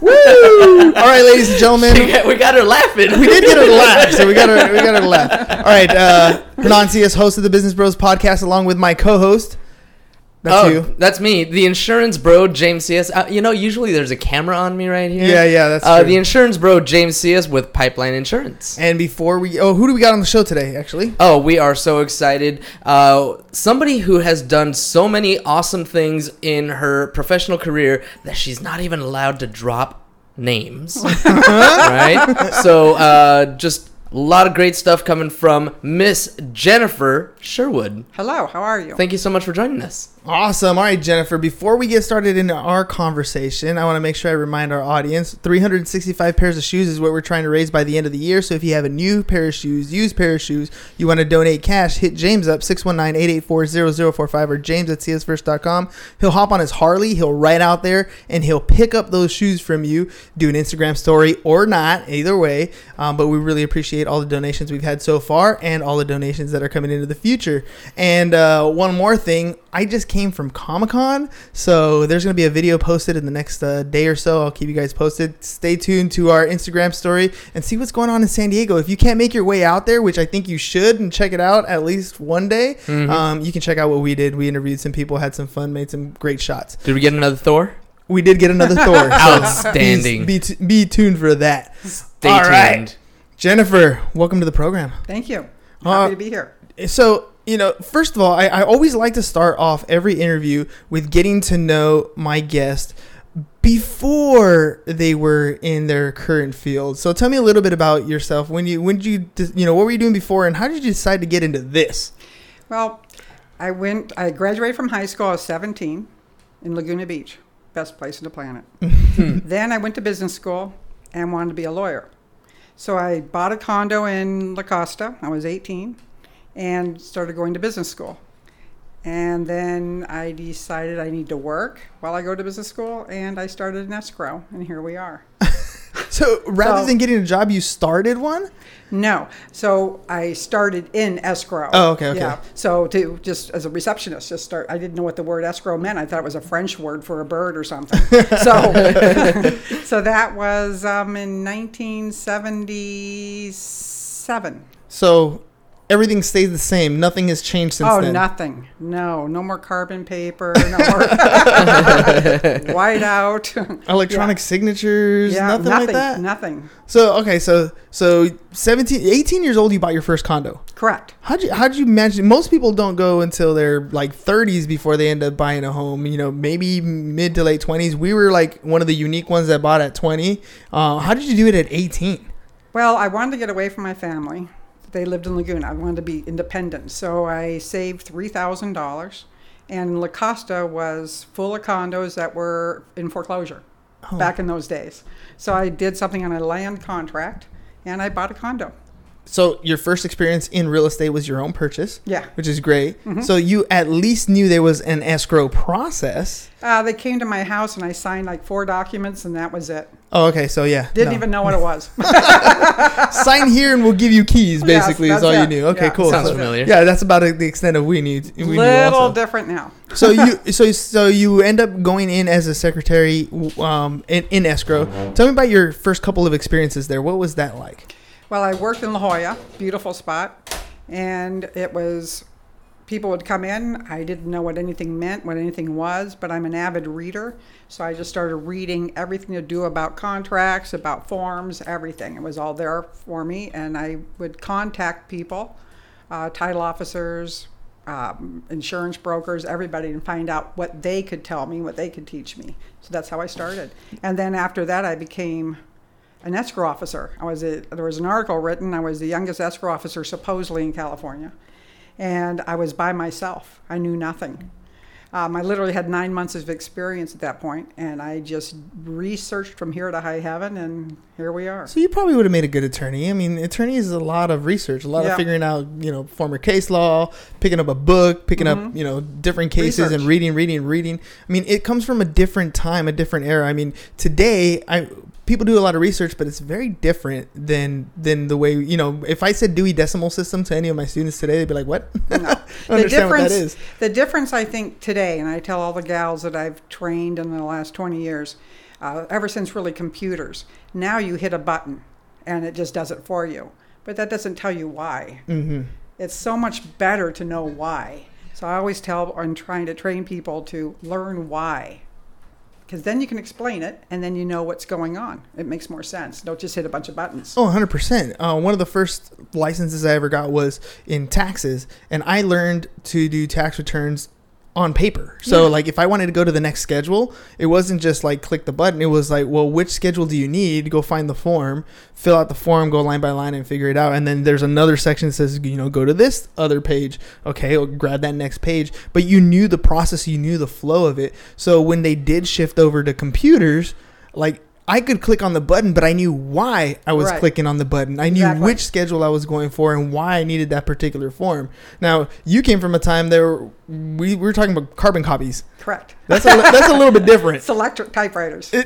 Woo! All right, ladies and gentlemen, got, we got her laughing. we did get her to laugh, so we got her. We got her to laugh. All right, uh, Cias, host of the Business Bros podcast, along with my co-host. That's oh, you. that's me, the insurance bro, James Cias Uh, you know, usually there's a camera on me right here. Yeah, yeah, that's uh, true. the insurance bro, James Cias with Pipeline Insurance. And before we, oh, who do we got on the show today? Actually, Oh, we are so excited. Uh, somebody who has done so many awesome things in her professional career that she's not even allowed to drop names. right? So, uh, just a lot of great stuff coming from Miss Jennifer Sherwood. Hello, how are you? Thank you so much for joining us. Awesome. All right, Jennifer, before we get started into our conversation, I want to make sure I remind our audience 365 pairs of shoes is what we're trying to raise by the end of the year. So if you have a new pair of shoes, used pair of shoes, you want to donate cash, hit James up 619 884 0045 or james at csfirst.com. He'll hop on his Harley, he'll ride out there, and he'll pick up those shoes from you, do an Instagram story or not, either way. Um, but we really appreciate all the donations we've had so far and all the donations that are coming into the future. And uh, one more thing, I just came from Comic Con, so there's going to be a video posted in the next uh, day or so. I'll keep you guys posted. Stay tuned to our Instagram story and see what's going on in San Diego. If you can't make your way out there, which I think you should, and check it out at least one day, um, you can check out what we did. We interviewed some people, had some fun, made some great shots. Did we get another Thor? We did get another Thor. so Outstanding. Be, be, be tuned for that. Stay All tuned. right. Jennifer, welcome to the program. Thank you. Uh, Happy to be here. So, you know, first of all, I, I always like to start off every interview with getting to know my guest before they were in their current field. So tell me a little bit about yourself. When you when did you you know what were you doing before, and how did you decide to get into this? Well, I went. I graduated from high school. I was 17 in Laguna Beach, best place on the planet. then I went to business school and wanted to be a lawyer. So I bought a condo in La Costa. I was 18, and started going to business school. And then I decided I need to work while I go to business school, and I started an escrow, and here we are. So rather So- than getting a job, you started one. No. So I started in escrow. Oh, okay, okay. Yeah. So to just as a receptionist, just start. I didn't know what the word escrow meant. I thought it was a French word for a bird or something. so, so that was um, in 1977. So everything stays the same. Nothing has changed since oh, then. nothing. No, no more carbon paper. No more white out. Electronic signatures, yeah, nothing, like that. Nothing. So okay, so so 17, 18 years old, you bought your first condo. Correct. How'd you how'd you manage? Most people don't go until they're like 30s before they end up buying a home. You know, maybe mid to late 20s. We were like one of the unique ones that bought at 20. Uh, how did you do it at 18? Well, I wanted to get away from my family. They lived in Laguna. I wanted to be independent. So I saved $3,000. And La Costa was full of condos that were in foreclosure back in those days. So I did something on a land contract and I bought a condo. So your first experience in real estate was your own purchase. Yeah. Which is great. So you at least knew there was an escrow process. Uh, they came to my house and I signed like four documents and that was it. Oh, okay. So yeah. Didn't no. even know what it was. sign here and we'll give you keys. Yes, Basically, is that's all you it. knew. Okay, Yeah. cool. Sounds So- familiar. Yeah, that's about the extent of we need. We knew Little also. different now. so you so so you end up going in as a secretary um, in, in escrow. Tell me about your first couple of experiences there. What was that like? Well, I worked in La Jolla, beautiful spot, and it was people would come in. I didn't know what anything meant, what anything was, but I'm an avid reader, so I just started reading everything to do about contracts, about forms, everything. It was all there for me, and I would contact people uh, title officers, um, insurance brokers, everybody, and find out what they could tell me, what they could teach me. So that's how I started. And then after that, I became an escrow officer. I was a, there was an article written. I was the youngest escrow officer supposedly in California, and I was by myself. I knew nothing. Um, I literally had nine months of experience at that point, and I just researched from here to high heaven, and here we are. So you probably would have made a good attorney. I mean, attorney is a lot of research, a lot Yeah. of figuring out, you know, former case law, picking up a book, picking up, Mhm. you know, different cases and reading, reading, reading. I mean, it comes from a different time, a different era. I mean, today, I people do a lot of research, but it's very different than than the way, you know, if I said Dewey Decimal System to any of my students today, they'd be like, "What?" No. that is. The difference, I think, today, and I tell all the gals that I've trained in the last 20 years, uh, ever since really computers, now you hit a button and it just does it for you. But that doesn't tell you why. Mm-hmm. It's so much better to know why. So I always tell, I'm trying to train people to learn why. Because then you can explain it and then you know what's going on. It makes more sense. Don't just hit a bunch of buttons. Oh, 100%. Uh, one of the first licenses I ever got was in taxes, and I learned to do tax returns on paper. So, Yeah. like, if I wanted to go to the next schedule, it wasn't just like click the button. It was like, well, which schedule do you need? Go find the form, fill out the form, go line by line, and figure it out. And then there's another section that says, you know, go to this other page. Okay, grab that next page. But you knew the process, you knew the flow of it. So, when they did shift over to computers, like, I could click on the button, but I knew why I was Right. clicking on the button. I knew Exactly. which schedule I was going for and why I needed that particular form. Now, you came from a time there we, we were talking about carbon copies. Correct. That's a, that's a little bit different. It's electric typewriters. I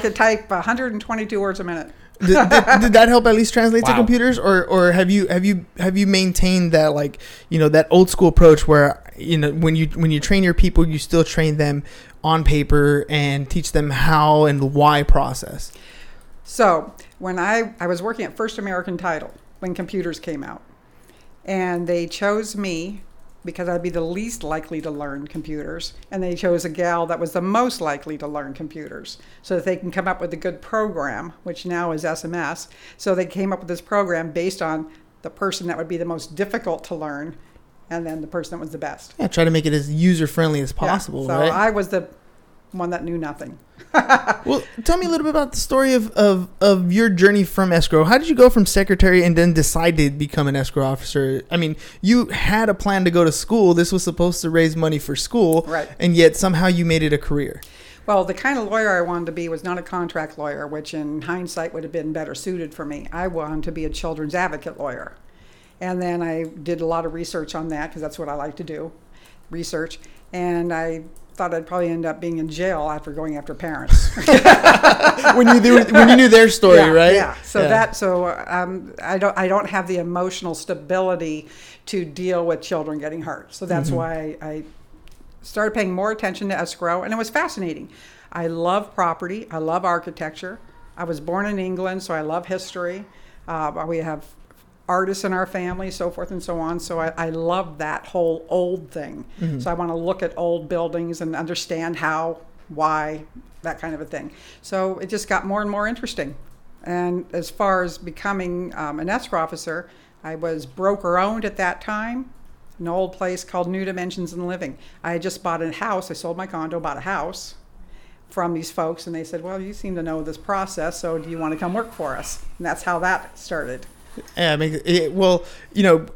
could type 122 words a minute. did, did, did that help at least translate to computers, or or have you have you have you maintained that like you know that old school approach where you know when you when you train your people, you still train them on paper and teach them how and why process. So when I, I was working at First American Title when computers came out, and they chose me because I'd be the least likely to learn computers, and they chose a gal that was the most likely to learn computers, so that they can come up with a good program, which now is SMS. So they came up with this program based on the person that would be the most difficult to learn, and then the person that was the best. Yeah, try to make it as user friendly as Yeah. possible, So right? I was the one that knew nothing. Well, tell me a little bit about the story of, of, of your journey from escrow. How did you go from secretary and then decide to become an escrow officer? I mean, you had a plan to go to school. This was supposed to raise money for school, Right. And yet somehow you made it a career. Well, the kind of lawyer I wanted to be was not a contract lawyer, which in hindsight would have been better suited for me. I wanted to be a children's advocate lawyer. And then I did a lot of research on that because that's what I like to do research. And I thought I'd probably end up being in jail after going after parents. when you knew, when you knew their story, yeah, right? Yeah. So that so um, I don't I don't have the emotional stability to deal with children getting hurt. So that's Mm-hmm. why I started paying more attention to escrow, and it was fascinating. I love property. I love architecture. I was born in England, so I love history. Uh, we have artists in our family, so forth and so on. So I, I love that whole old thing. So I want to look at old buildings and understand how, why, that kind of a thing. So it just got more and more interesting. And as far as becoming um, an escrow officer, I was broker owned at that time, an old place called New Dimensions in Living. I had just bought a house. I sold my condo, bought a house from these folks, and they said, "Well, you seem to know this process, so do you want to come work for us?" And that's how that started. Yeah, it makes it, well, you know,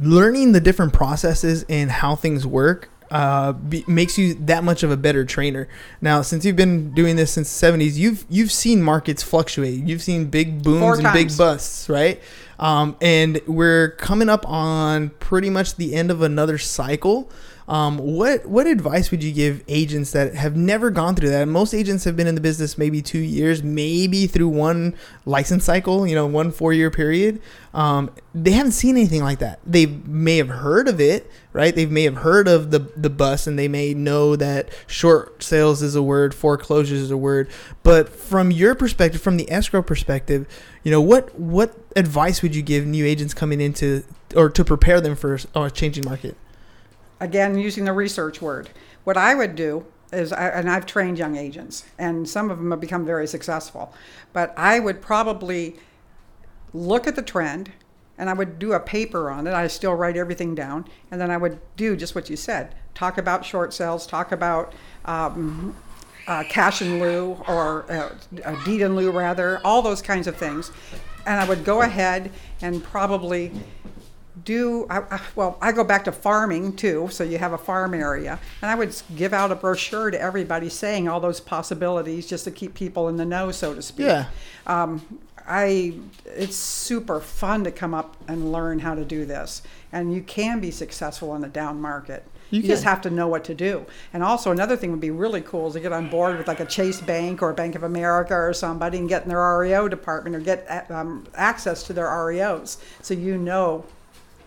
learning the different processes and how things work uh, be, makes you that much of a better trainer. Now, since you've been doing this since the '70s, you've you've seen markets fluctuate. You've seen big booms Four and big busts, right? Um, and we're coming up on pretty much the end of another cycle. Um, what what advice would you give agents that have never gone through that? Most agents have been in the business maybe two years, maybe through one license cycle, you know, one four year period. Um, they haven't seen anything like that. They may have heard of it, right? They may have heard of the the bus, and they may know that short sales is a word, foreclosures is a word. But from your perspective, from the escrow perspective, you know, what what advice would you give new agents coming into or to prepare them for a changing market? Again using the research word what i would do is I, and i've trained young agents and some of them have become very successful but i would probably look at the trend and I would do a paper on it. I still write everything down, and then I would do just what you said: talk about short sales, talk about um, uh, cash and lieu or uh, a deed and lieu, rather, all those kinds of things. And I would go ahead and probably do I, I, well i go back to farming too so you have a farm area. And i would give out a brochure to everybody saying all those possibilities just to keep people in the know so to speak. Yeah. um, i it's super fun to come up and learn how to do this. And you can be successful in a down market. You you, just have to know what to do. And also another thing would be really cool is to get on board with like a Chase Bank or Bank of America or somebody and get in their REO department or get um, access to their REOs so you know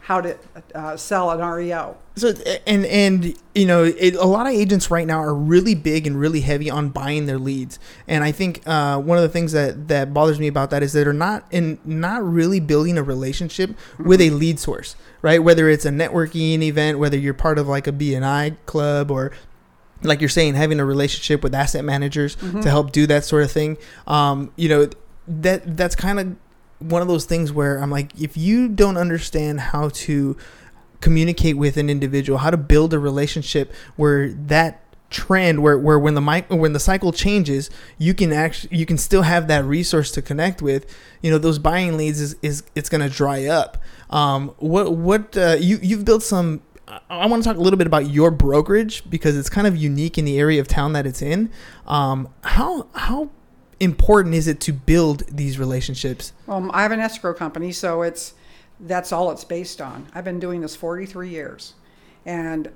how to uh, sell an REO. So and and you know it, a lot of agents right now are really big and really heavy on buying their leads, and I think uh, one of the things that that bothers me about that is that they're not in not really building a relationship with a lead source, right? Whether it's a networking event, whether you're part of like a BNI club or like you're saying, having a relationship with asset managers to help do that sort of thing. Um, you know, that that's kind of one of those things where I'm like, if you don't understand how to communicate with an individual, how to build a relationship where that trend where, where when the mic when the cycle changes you can actually you can still have that resource to connect with you know those buying leads is, is it's going to dry up um what what uh, you you've built some I- want to talk a little bit about your brokerage because it's kind of unique in the area of town that it's in. Um, how how important is it to build these relationships? Um, I have an escrow company, so it's that's all it's based on. I've been doing this 43 years, and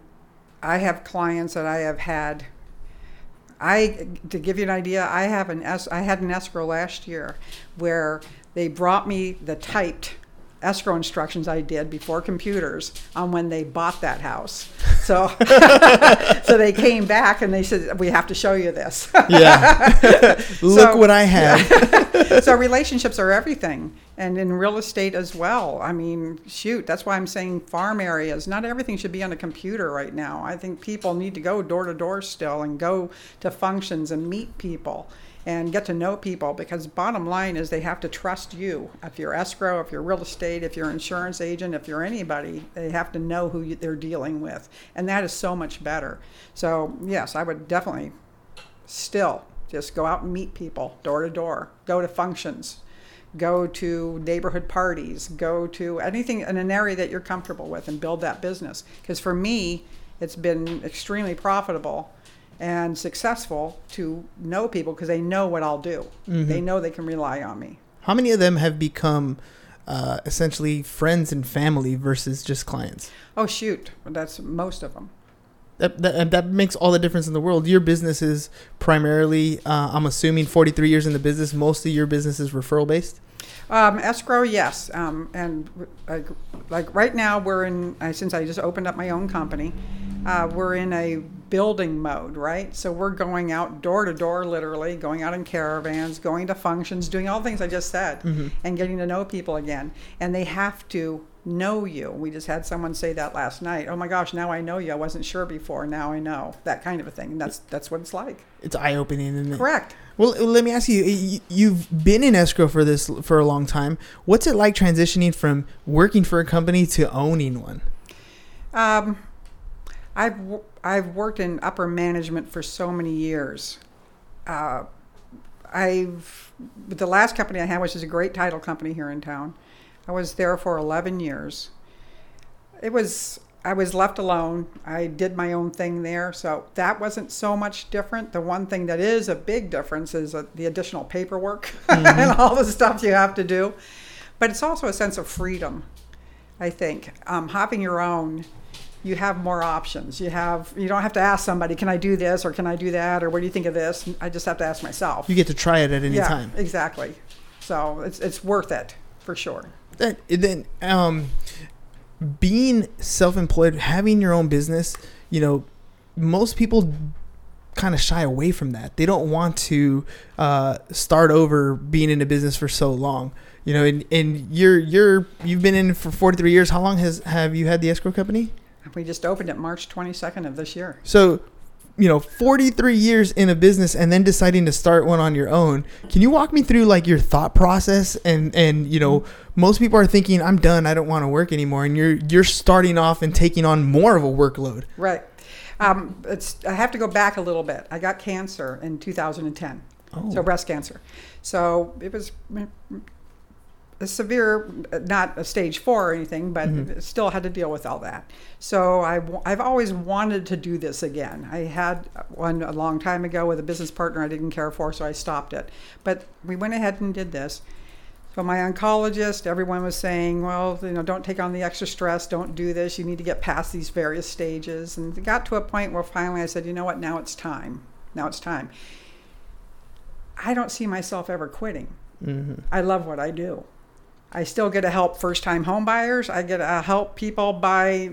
I have clients that I have had. I to give you an idea, I have an es- I had an escrow last year where they brought me the typed escrow instructions I did before computers on when they bought that house. So so they came back and they said we have to show you this. Yeah, look So- what I have. so relationships are everything and in real estate as well. I mean shoot that's why i'm saying farm areas. Not everything should be on a computer right now. I think people need to go door to door still and go to functions and meet people and get to know people because bottom line is they have to trust you. If you're escrow if you're real estate if you're insurance agent if you're anybody they have to know who you, they're dealing with. And that is so much better. So yes i would definitely still just go out and meet people door to door. Go to functions. Go to neighborhood parties. Go to anything in an area that you're comfortable with and build that business. Because for me it's been extremely profitable and successful to know people because they know what i'll do. They know they can rely on me. How many of them have become uh, essentially friends and family versus just clients? oh shoot. That's most of them That, that, that makes all the difference in the world. Your business is primarily, uh, I'm assuming, 43 years in the business. Most of your business is referral based. Um, escrow, yes, um, and like, like right now we're in. Uh, since I just opened up my own company, uh, we're in a building mode, right? So we're going out door to door, literally going out in caravans, going to functions, doing all the things I just said, and getting to know people again. And they have to know you. We just had someone say that last night. Oh my gosh, now I know you. I wasn't sure before. Now I know. That kind of a thing. And that's that's what it's like. It's eye opening, it? Correct. Well, let me ask you. You've been in escrow for this for a long time. What's it like transitioning from working for a company to owning one? Um, I've I've worked in upper management for so many years. Uh, I've the last company I had, which is a great title company here in town. I was there for 11 years. It was I was left alone. I did my own thing there, so that wasn't so much different. The one thing that is a big difference is uh, the additional paperwork and all the stuff you have to do. But it's also a sense of freedom. I think um, having your own, you have more options. You have you don't have to ask somebody, can I do this or can I do that or what do you think of this? I just have to ask myself. You get to try it at any yeah, time. exactly. So it's it's worth it for sure. That, then, um, being self-employed, having your own business, you know, most people kind of shy away from that. They don't want to uh, start over being in a business for so long. You know, and, and you're you're you've been in for 43 years. How long has have you had the escrow company? We just opened it March 22nd of this year. So, you know, 43 years in a business and then deciding to start one on your own. Can you walk me through like your thought process and and you know most people are thinking, "I'm done. I don't want to work anymore," and you're you're starting off and taking on more of a workload. Right. Um, it's, I have to go back a little bit. I got cancer in 2010, Oh. so breast cancer. So it was severe, not a stage four or anything, but mm-hmm. still had to deal with all that. So I, have always wanted to do this again. I had one a long time ago with a business partner I didn't care for, so I stopped it. But we went ahead and did this. So my oncologist, everyone was saying, well, you know, don't take on the extra stress, don't do this. You need to get past these various stages. And it got to a point where finally I said, you know what, now it's time. Now it's time. I don't see myself ever quitting. Mm-hmm. I love what I do. I still get to help first-time home buyers. I get to help people buy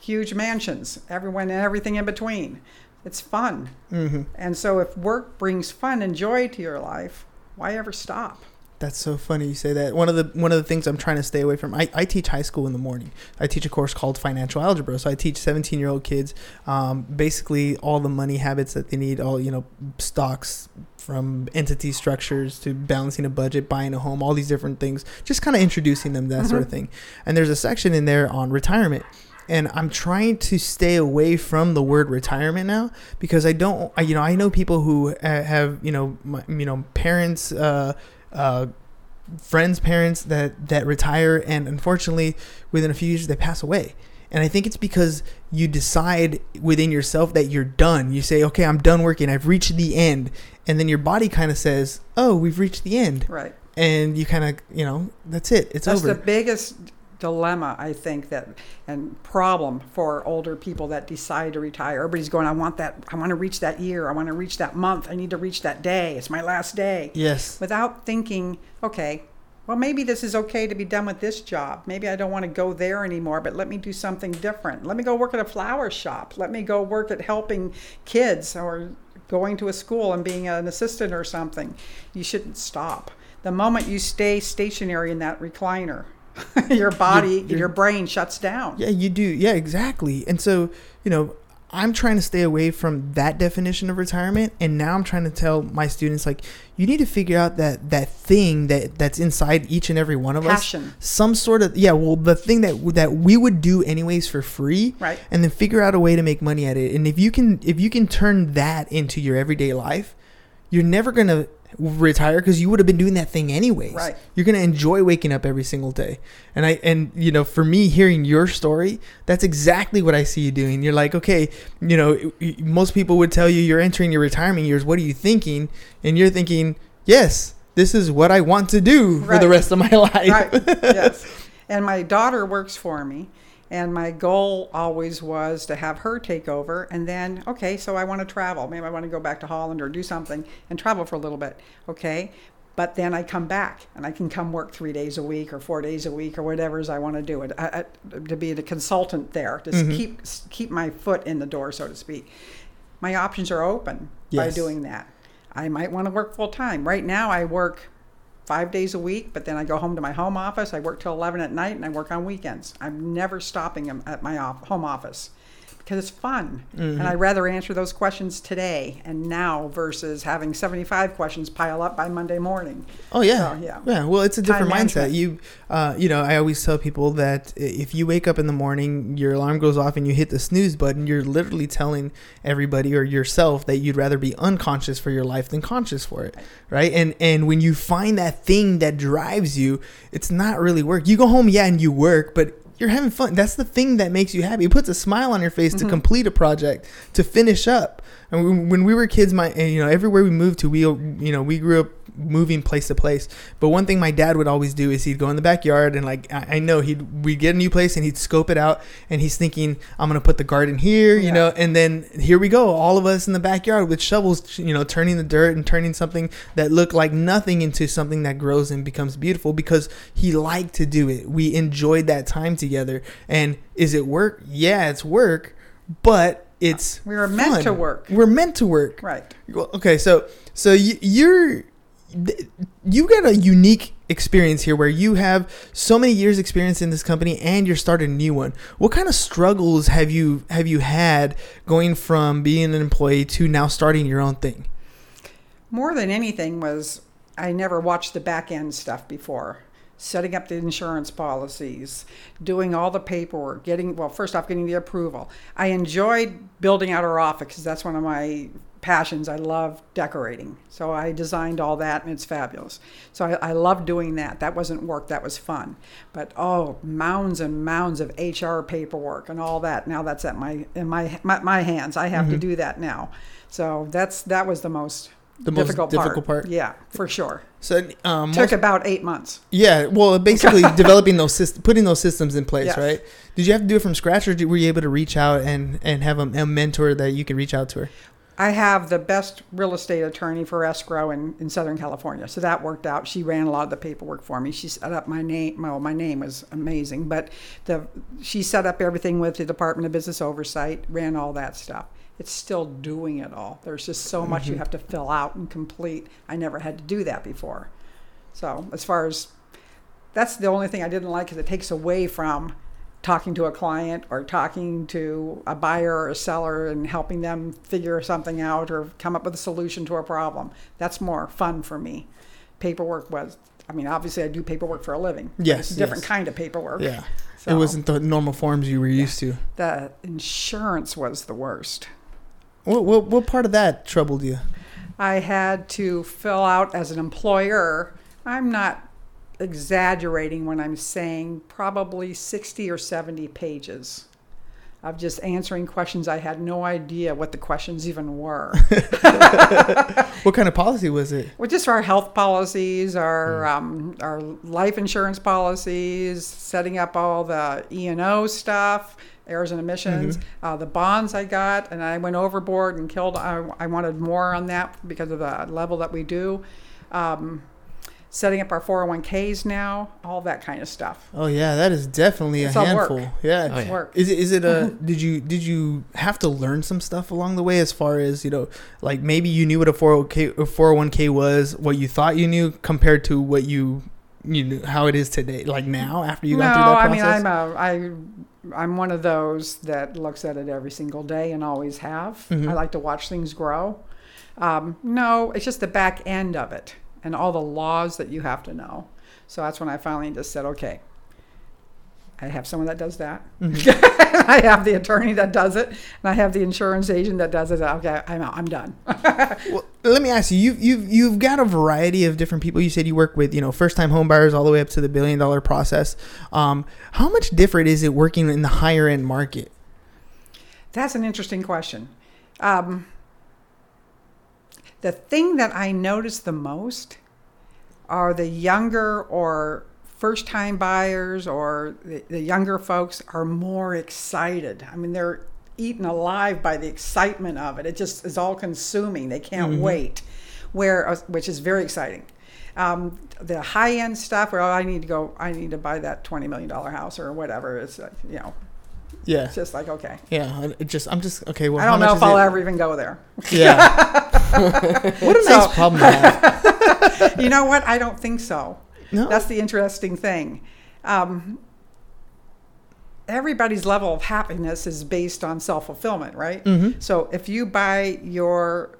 huge mansions, everyone and everything in between. It's fun. Mm-hmm. And so if work brings fun and joy to your life, why ever stop? That's so funny you say that. One of the one of the things I'm trying to stay away from. I, I teach high school in the morning. I teach a course called financial algebra. So I teach 17 year old kids um, basically all the money habits that they need. All you know, stocks from entity structures to balancing a budget, buying a home, all these different things. Just kind of introducing them that sort of thing. And there's a section in there on retirement. And I'm trying to stay away from the word retirement now because I don't. I, you know, I know people who have you know my, you know parents. Uh, uh, friends' parents that that retire, and unfortunately, within a few years, they pass away. And I think it's because you decide within yourself that you're done. You say, "Okay, I'm done working. I've reached the end," and then your body kind of says, "Oh, we've reached the end," Right. and you kind of, you know, that's it. It's That's over. the biggest dilemma I think that and problem for older people that decide to retire. Everybody's going, I want that I want to reach that year, I want to reach that month, I need to reach that day. It's my last day. yes. Without thinking, okay, well maybe this is okay to be done with this job. Maybe I don't want to go there anymore, but let me do something different. Let me go work at a flower shop. Let me go work at helping kids or going to a school and being an assistant or something. You shouldn't stop. The moment you stay stationary in that recliner, your body, You're- your brain shuts down. Yeah, you do. Yeah, exactly. And so, you know, I'm trying to stay away from that definition of retirement, and now I'm trying to tell my students like, you need to figure out that that thing that that's inside each and every one of Passion. us, some sort of yeah, well, the thing that that we would do anyways for free, Right. And then figure out a way to make money at it. And if you can, if you can turn that into your everyday life, you're never gonna retire because you would have been doing that thing anyways. Right. You're gonna enjoy waking up every single day. And I and you know, for me hearing your story, that's exactly what I see you doing. You're like, okay, you know, most people would tell you you're entering your retirement years. What are you thinking? And you're thinking, yes, this is what I want to do for the rest of my life. right yes and my daughter works for me and my goal always was to have her take over and then okay so i want to travel. Maybe i want to go back to holland or do something and travel for a little bit okay? But then i come back and i can come work three days a week or four days a week or whatever i want to do it. I, I, to be a consultant there to Mm-hmm. keep keep my foot in the door so to speak. My options are open by doing that. I might want to work full time right now i work five days a week, but then I go home to my home office. I work till 11 at night and I work on weekends. I'm never stopping at my home office because it's fun. And I'd rather answer those questions today and now versus having 75 questions pile up by Monday morning. Oh yeah. So, yeah. yeah. Well, it's a different Time mindset. management. You, uh, you know, I always tell people that if you wake up in the morning, your alarm goes off, and you hit the snooze button, you're literally telling everybody or yourself that you'd rather be unconscious for your life than conscious for it, right? And and when you find that thing that drives you, it's not really work. You go home, yeah, and you work, but you're having fun. That's the thing that makes you happy. It puts a smile on your face to mm-hmm. complete a project, to finish up. And when- we were kids, my eh, you know everywhere we moved to, we you know we grew up moving place to place. But one thing my dad would always do is he'd go in the backyard and like I, I know he'd we'd get a new place and he'd scope it out and he's thinking I'm gonna put the garden here, you Yeah. know, and then here we go, all of us in the backyard with shovels, you know, turning the dirt and turning something that looked like nothing into something that grows and becomes beautiful because he liked to do it. We enjoyed that time together. And is it work? Yeah, it's work, but it's uh, We were meant fun. to work. We're meant to work. Right. Well, okay, so so you, you're you got a unique experience here where you have so many years experience in this company and you're starting a new one. What kind of struggles have you have you had going from being an employee to now starting your own thing? More than anything was I never watched the back end stuff before. Setting up the insurance policies, doing all the paperwork, getting, well, first off, getting the approval. I enjoyed building out our office because that's one of my passions. I love decorating. So I designed all that and it's fabulous. So I, I love doing that. That wasn't work, that was fun. But oh, mounds and mounds of HR paperwork and all that. Now that's at my in my my, my hands. I have to mm-hmm. do that now. So that's that was the most The most difficult, difficult part. Yeah, for sure. So um, Took most- about eight months. yeah, well, basically developing those systems, putting those systems in place, Yes. right? Did you have to do it from scratch, or were you able to reach out and and have a, a mentor that you can reach out to her? I have the best real estate attorney for escrow in, in Southern California, so that worked out. She ran a lot of the paperwork for me. She set up my name. Well, my name was amazing, but the she set up everything with the Department of Business Oversight, ran all that stuff. It's still doing it all. There's just so much you mm-hmm. have to fill out and complete. I never had to do that before. So as far as that's the only thing I didn't like because it takes away from talking to a client or talking to a buyer or a seller and helping them figure something out or come up with a solution to a problem. That's more fun for me. Paperwork was, I mean, obviously I do paperwork for a living. Yes, It's a different yes. kind of paperwork. Yeah, So it wasn't the normal forms you were used to. The insurance was the worst. What, what what part of that troubled you? I had to fill out as an employer. I'm not exaggerating when I'm saying probably 60 or 70 pages of just answering questions. I had no idea what the questions even were. What kind of policy was it? well, just our health policies, our um, our life insurance policies, setting up all the E and O stuff, errors and omissions, uh, the bonds I got, and I went overboard and killed. I, I wanted more on that because of the level that we do. Um, setting up our 401ks now, all that kind of stuff. Oh yeah, that is definitely It's a all work. handful. Yeah. Oh, It's yeah. work. Is it is it a did you did you have to learn some stuff along the way as far as you know like maybe you knew what a 401k a 401k was what you thought you knew compared to what you you knew how it is today like now after you no, got through that process? I process mean I'm a I I'm one of those that looks at it every single day and always have. Mhm. I like to watch things grow. Um, no, it's just the back end of it and all the laws that you have to know. So that's when I finally just said, okay. I have someone that does that. Mm-hmm. I have the attorney that does it, and I have the insurance agent that does it. Okay, I'm out. I'm done. well, let me ask you you've you've you've got a variety of different people you said you work with you know first time home buyers all the way up to the billion dollar process um, how much different is it working in the higher end market That's an interesting question. Um, the thing that I notice the most are the younger or first time buyers or the, the younger folks are more excited. I mean, they're eaten alive by the excitement of it. It just is all consuming. They can't wait, where uh, which is very exciting. Um, the high end stuff, where oh, I need to go, I need to buy that twenty million dollar house or whatever. It's uh, you know, yeah it's just like okay. yeah I- it just i'm just okay well I how don't know much if is I'll it? ever even go there. yeah what a nice So- problem to have you know what? I don't think so. no That's the interesting thing. Um, everybody's level of happiness is based on self fulfillment, right? Mhm. So if you buy your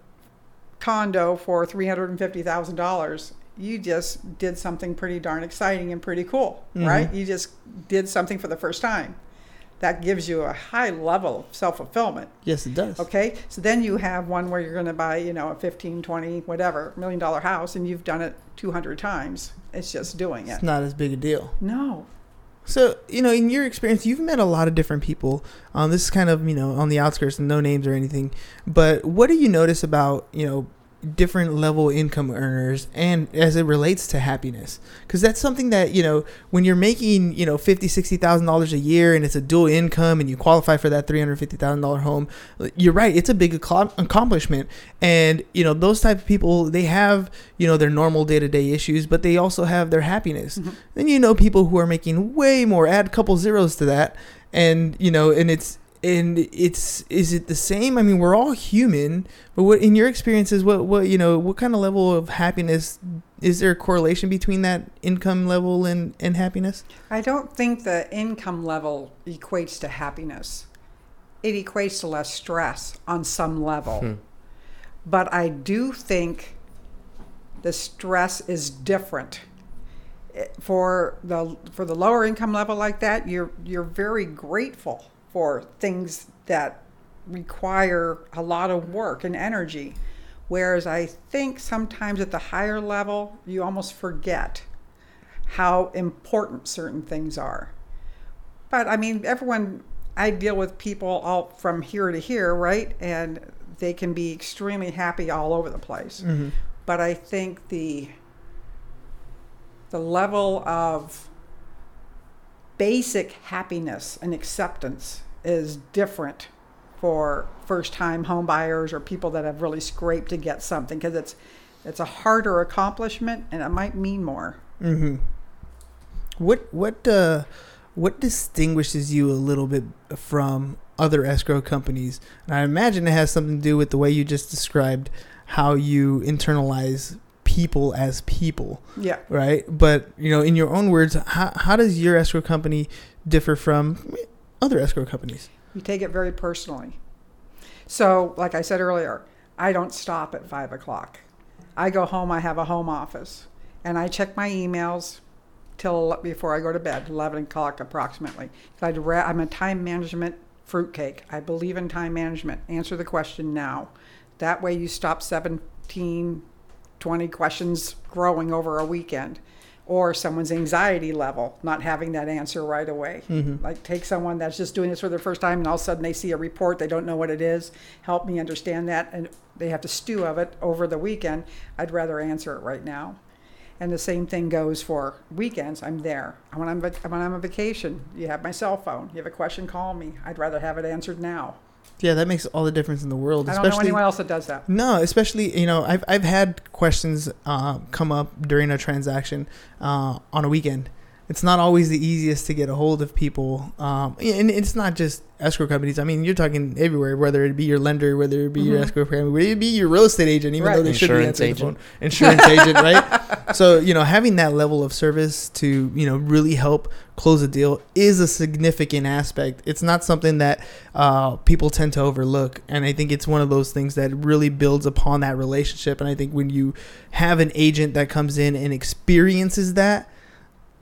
condo for three hundred and fifty thousand dollars, you just did something pretty darn exciting and pretty cool, right? You just did something for the first time. That gives you a high level of self fulfillment. yes it does Okay, so then you have one where you're going to buy, you know, a 15, 20, whatever, million dollar house, and you've done it 200 times. It's just doing it. it's not as big a deal No. So, you know, in your experience, you've met a lot of different people. Um, this is kind of, you know, on the outskirts and no names or anything. But what do you notice about, you know, different level income earners and as it relates to happiness? Because that's something that, you know, when you're making, you know, fifty, sixty thousand dollars a year and it's a dual income and you qualify for that three hundred fifty thousand dollar home, uh, you're right. It's a big accom- accomplishment. And, you know, those type of people, they have, you know, their normal day to day issues, but they also have their happiness. Mm-hmm. Then you know people who are making way more. Add a couple zeros to that, and you know, and it's and it's is it the same? I mean, we're all human, but what in your experiences, what what you know, what kind of level of happiness is there a correlation between that income level and and happiness? I don't think the income level equates to happiness. It equates to less stress on some level. But I do think the stress is different. eh, for the for the lower income level like that, you're you're very grateful for things that require a lot of work and energy. Whereas I think sometimes at the higher level, you almost forget how important certain things are. But I mean, everyone, I deal with people all from here to here, right? And they can be extremely happy all over the place. Mm-hmm. But I think the the level of basic happiness and acceptance is different for first time home buyers or people that have really scraped to get something because it's it's a harder accomplishment and it might mean more. Mm-hmm. What what uh what distinguishes you a little bit from other escrow companies? And I imagine it has something to do with the way you just described how you internalize people as people, Yeah. right? But you know, in your own words, how how does your escrow company differ from other escrow companies? You take it very personally. So, like I said earlier, I don't stop at five o'clock. I go home, I have a home office, and I check my emails till before I go to bed, 11 o'clock approximately. I'd ra- I'm a time management fruitcake. I believe in time management. Answer the question now. That way you stop 17, 20 questions growing over a weekend. Or someone's anxiety level, not having that answer right away. Mm-hmm. Like take someone that's just doing this for the first time and all of a sudden they see a report, they don't know what it is. Help me understand that. And they have to stew of it over the weekend. I'd rather answer it right now. And the same thing goes for weekends. I'm there. When I'm, when I'm on vacation, you have my cell phone. You have a question, call me. I'd rather have it answered now. Yeah, that makes all the difference in the world. I don't know anyone else that does that. No, especially you know I've I've had questions uh, come up during a transaction uh, on a weekend. It's not always the easiest to get a hold of people, um, and it's not just escrow companies. I mean, you're talking everywhere, whether it be your lender, whether it be your escrow company, whether it be your real estate agent, even Right. though they should be Insurance answering the phone. Insurance agent, right? So you know, having that level of service to you know really help close a deal is a significant aspect. It's not something that uh, people tend to overlook, and I think it's one of those things that really builds upon that relationship. And I think when you have an agent that comes in and experiences that,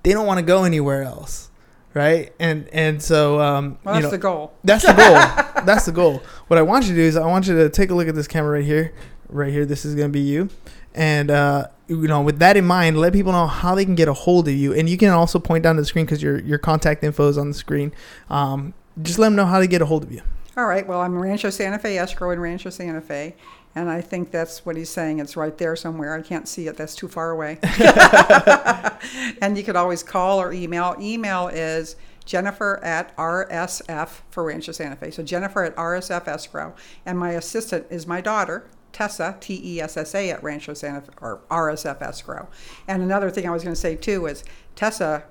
they don't want to go anywhere else, right? And and so um, Well, you that's know, the goal. that's the goal. That's the goal. What I want you to do is I want you to take a look at this camera right here. Right here. This is going to be you. And, uh, you know, with that in mind, let people know how they can get a hold of you. And you can also point down to the screen because your, your contact info is on the screen. Um, just let them know how to get a hold of you. All right. Well, I'm Rancho Santa Fe escrow in Rancho Santa Fe, and I think that's what he's saying. It's right there somewhere. I can't see it. That's too far away. and you could always call or email. Email is Jennifer at RSF for Rancho Santa Fe. So Jennifer at RSF escrow, and my assistant is my daughter. Tessa, T E S S A, at Rancho Santa Fe, or RSF escrow. And another thing I was going to say too is Tessa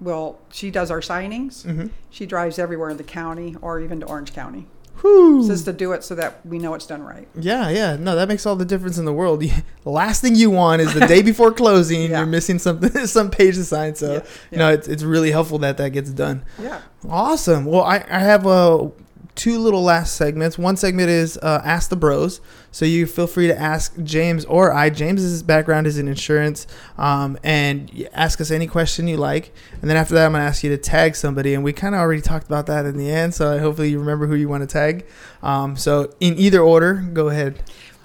will, she does our signings. She drives everywhere in the county or even to Orange County Whew. just to do it so that we know it's done right. Yeah, yeah. No, that makes all the difference in the world. The last thing you want is the day before closing, Yeah. you're missing something, some page to sign. So, Yeah, you know, it's, it's really helpful that that gets done. Yeah. Awesome. Well, I, I have uh, two little last segments. One segment is uh, Ask the Bros. So you feel free to ask James or I. James's background is in insurance, um, and you ask us any question you like. And then after that, I'm going to ask you to tag somebody. And we kind of already talked about that in the end. So hopefully you remember who you want to tag. Um, so in either order, go ahead.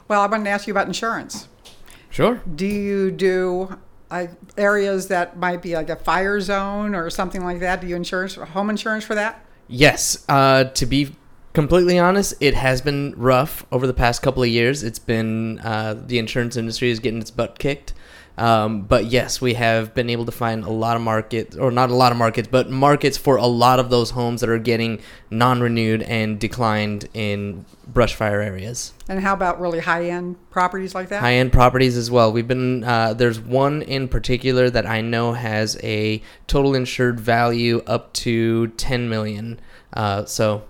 Well, I wanted to ask you about insurance. Sure. Do you do like areas that might be like a fire zone or something like that? Do you insurance home insurance for that? Yes. Uh, to be completely honest, it has been rough over the past couple of years. It's been uh, the insurance industry is getting its butt kicked. Um, but yes, we have been able to find a lot of markets, or not a lot of markets, but markets for a lot of those homes that are getting non-renewed and declined in brush fire areas. And how about really high end properties like that? high end properties as well. We've been uh, there's one in particular that I know has a total insured value up to 10 million. Uh, so,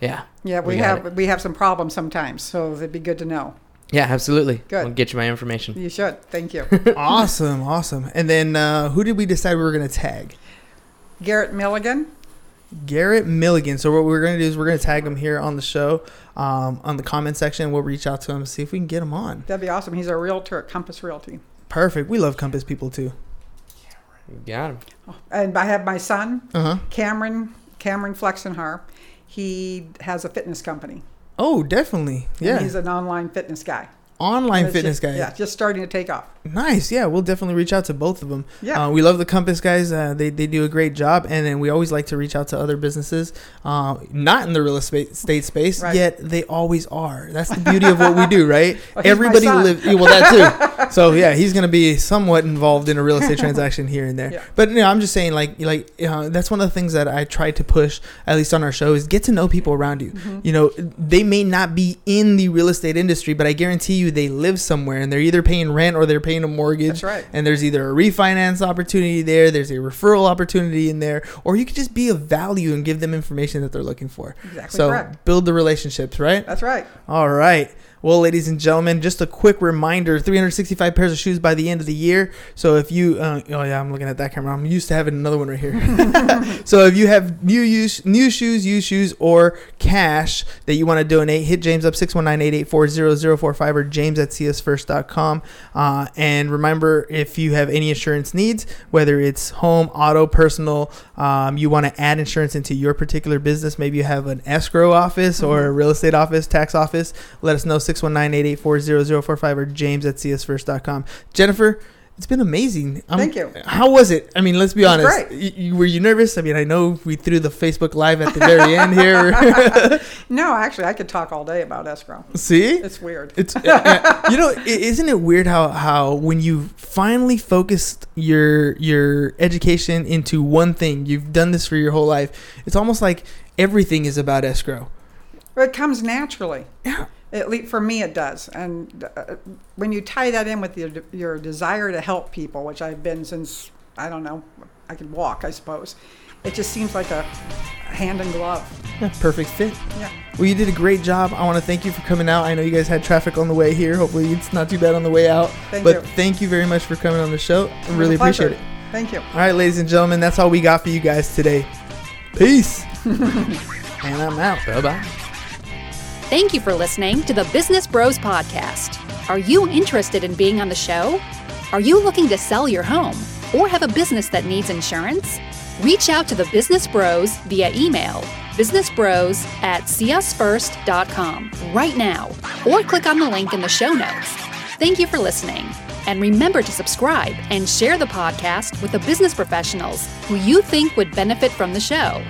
yeah. yeah, we, we have it. we have some problems sometimes, so it'd be good to know. Yeah, absolutely. Good. I'll get you my information. You should. Thank you. awesome, awesome. And then uh, who did we decide we were going to tag? Garrett Milligan. Garrett Milligan. So what we're going to do is we're going to tag him here on the show, um, on the comment section. We'll reach out to him and see if we can get him on. That'd be awesome. He's a realtor at Compass Realty. Perfect. We love Compass people too. You got him. And I have my son, Uh-huh. Cameron Cameron Flexenhar. He has a fitness company. Oh, definitely. and Yeah. he's an online fitness guy. Online fitness just- guy. Yeah, just starting to take off. Nice. Yeah, we'll definitely reach out to both of them. Yeah. Uh, we love the Compass guys. Uh, they, they do a great job. And then we always like to reach out to other businesses, uh, not in the real estate space, Right. yet they always are. That's the beauty of what we do, right? Well, Everybody lives. Well, that too. so yeah, he's gonna be somewhat involved in a real estate transaction here and there. Yeah. But you know, I'm just saying, like, like uh, that's one of the things that I try to push, at least on our show, is get to know people around you. Mm-hmm. You know, they may not be in the real estate industry, but I guarantee you, they live somewhere, and they're either paying rent or they're paying a mortgage. That's right. And there's either a refinance opportunity there, there's a referral opportunity in there, or you could just be of value and give them information that they're looking for. Exactly so correct. build the relationships, right? That's right. All right. Well, ladies and gentlemen, just a quick reminder: 365 pairs of shoes by the end of the year. So if you, uh, oh yeah, I'm looking at that camera. I'm used to having another one right here. so if you have new use, new shoes, used shoes, or cash that you want to donate, hit James up 619-884-0045 or James at csfirst.com. Uh, and remember, if you have any insurance needs, whether it's home, auto, personal, um, you want to add insurance into your particular business. Maybe you have an escrow office or a real estate office, tax office. Let us know 619-884-0045 or James at csfirst.com. Jennifer. It's been amazing. Um, Thank you. How was it? I mean, let's be honest. Y- you- were you nervous? I mean, I know we threw the Facebook Live at the very end here. No, actually, I could talk all day about escrow. See? It's weird. It's uh, you know isn't it weird how how when you finally focused your your education into one thing you've done this for your whole life it's almost like everything is about escrow It comes naturally. yeah At least for me, it does. And uh, when you tie that in with your your desire to help people, which I've been since I don't know, I could walk, I suppose. It just seems like a hand and glove. yeah, perfect fit Yeah. well you did a great job i want to thank you for coming out i know you guys had traffic on the way here hopefully it's not too bad on the way out Thank but you. thank you very much for coming on the show i really appreciate it Thank you. all right ladies and gentlemen that's all we got for you guys today peace and i'm out Bye bye. Thank you for listening to the Business Bros Podcast. Are you interested in being on the show? Are you looking to sell your home or have a business that needs insurance? Reach out to the Business Bros via email businessbros at csfirst.com right now or click on the link in the show notes. Thank you for listening. And remember to subscribe and share the podcast with the business professionals who you think would benefit from the show.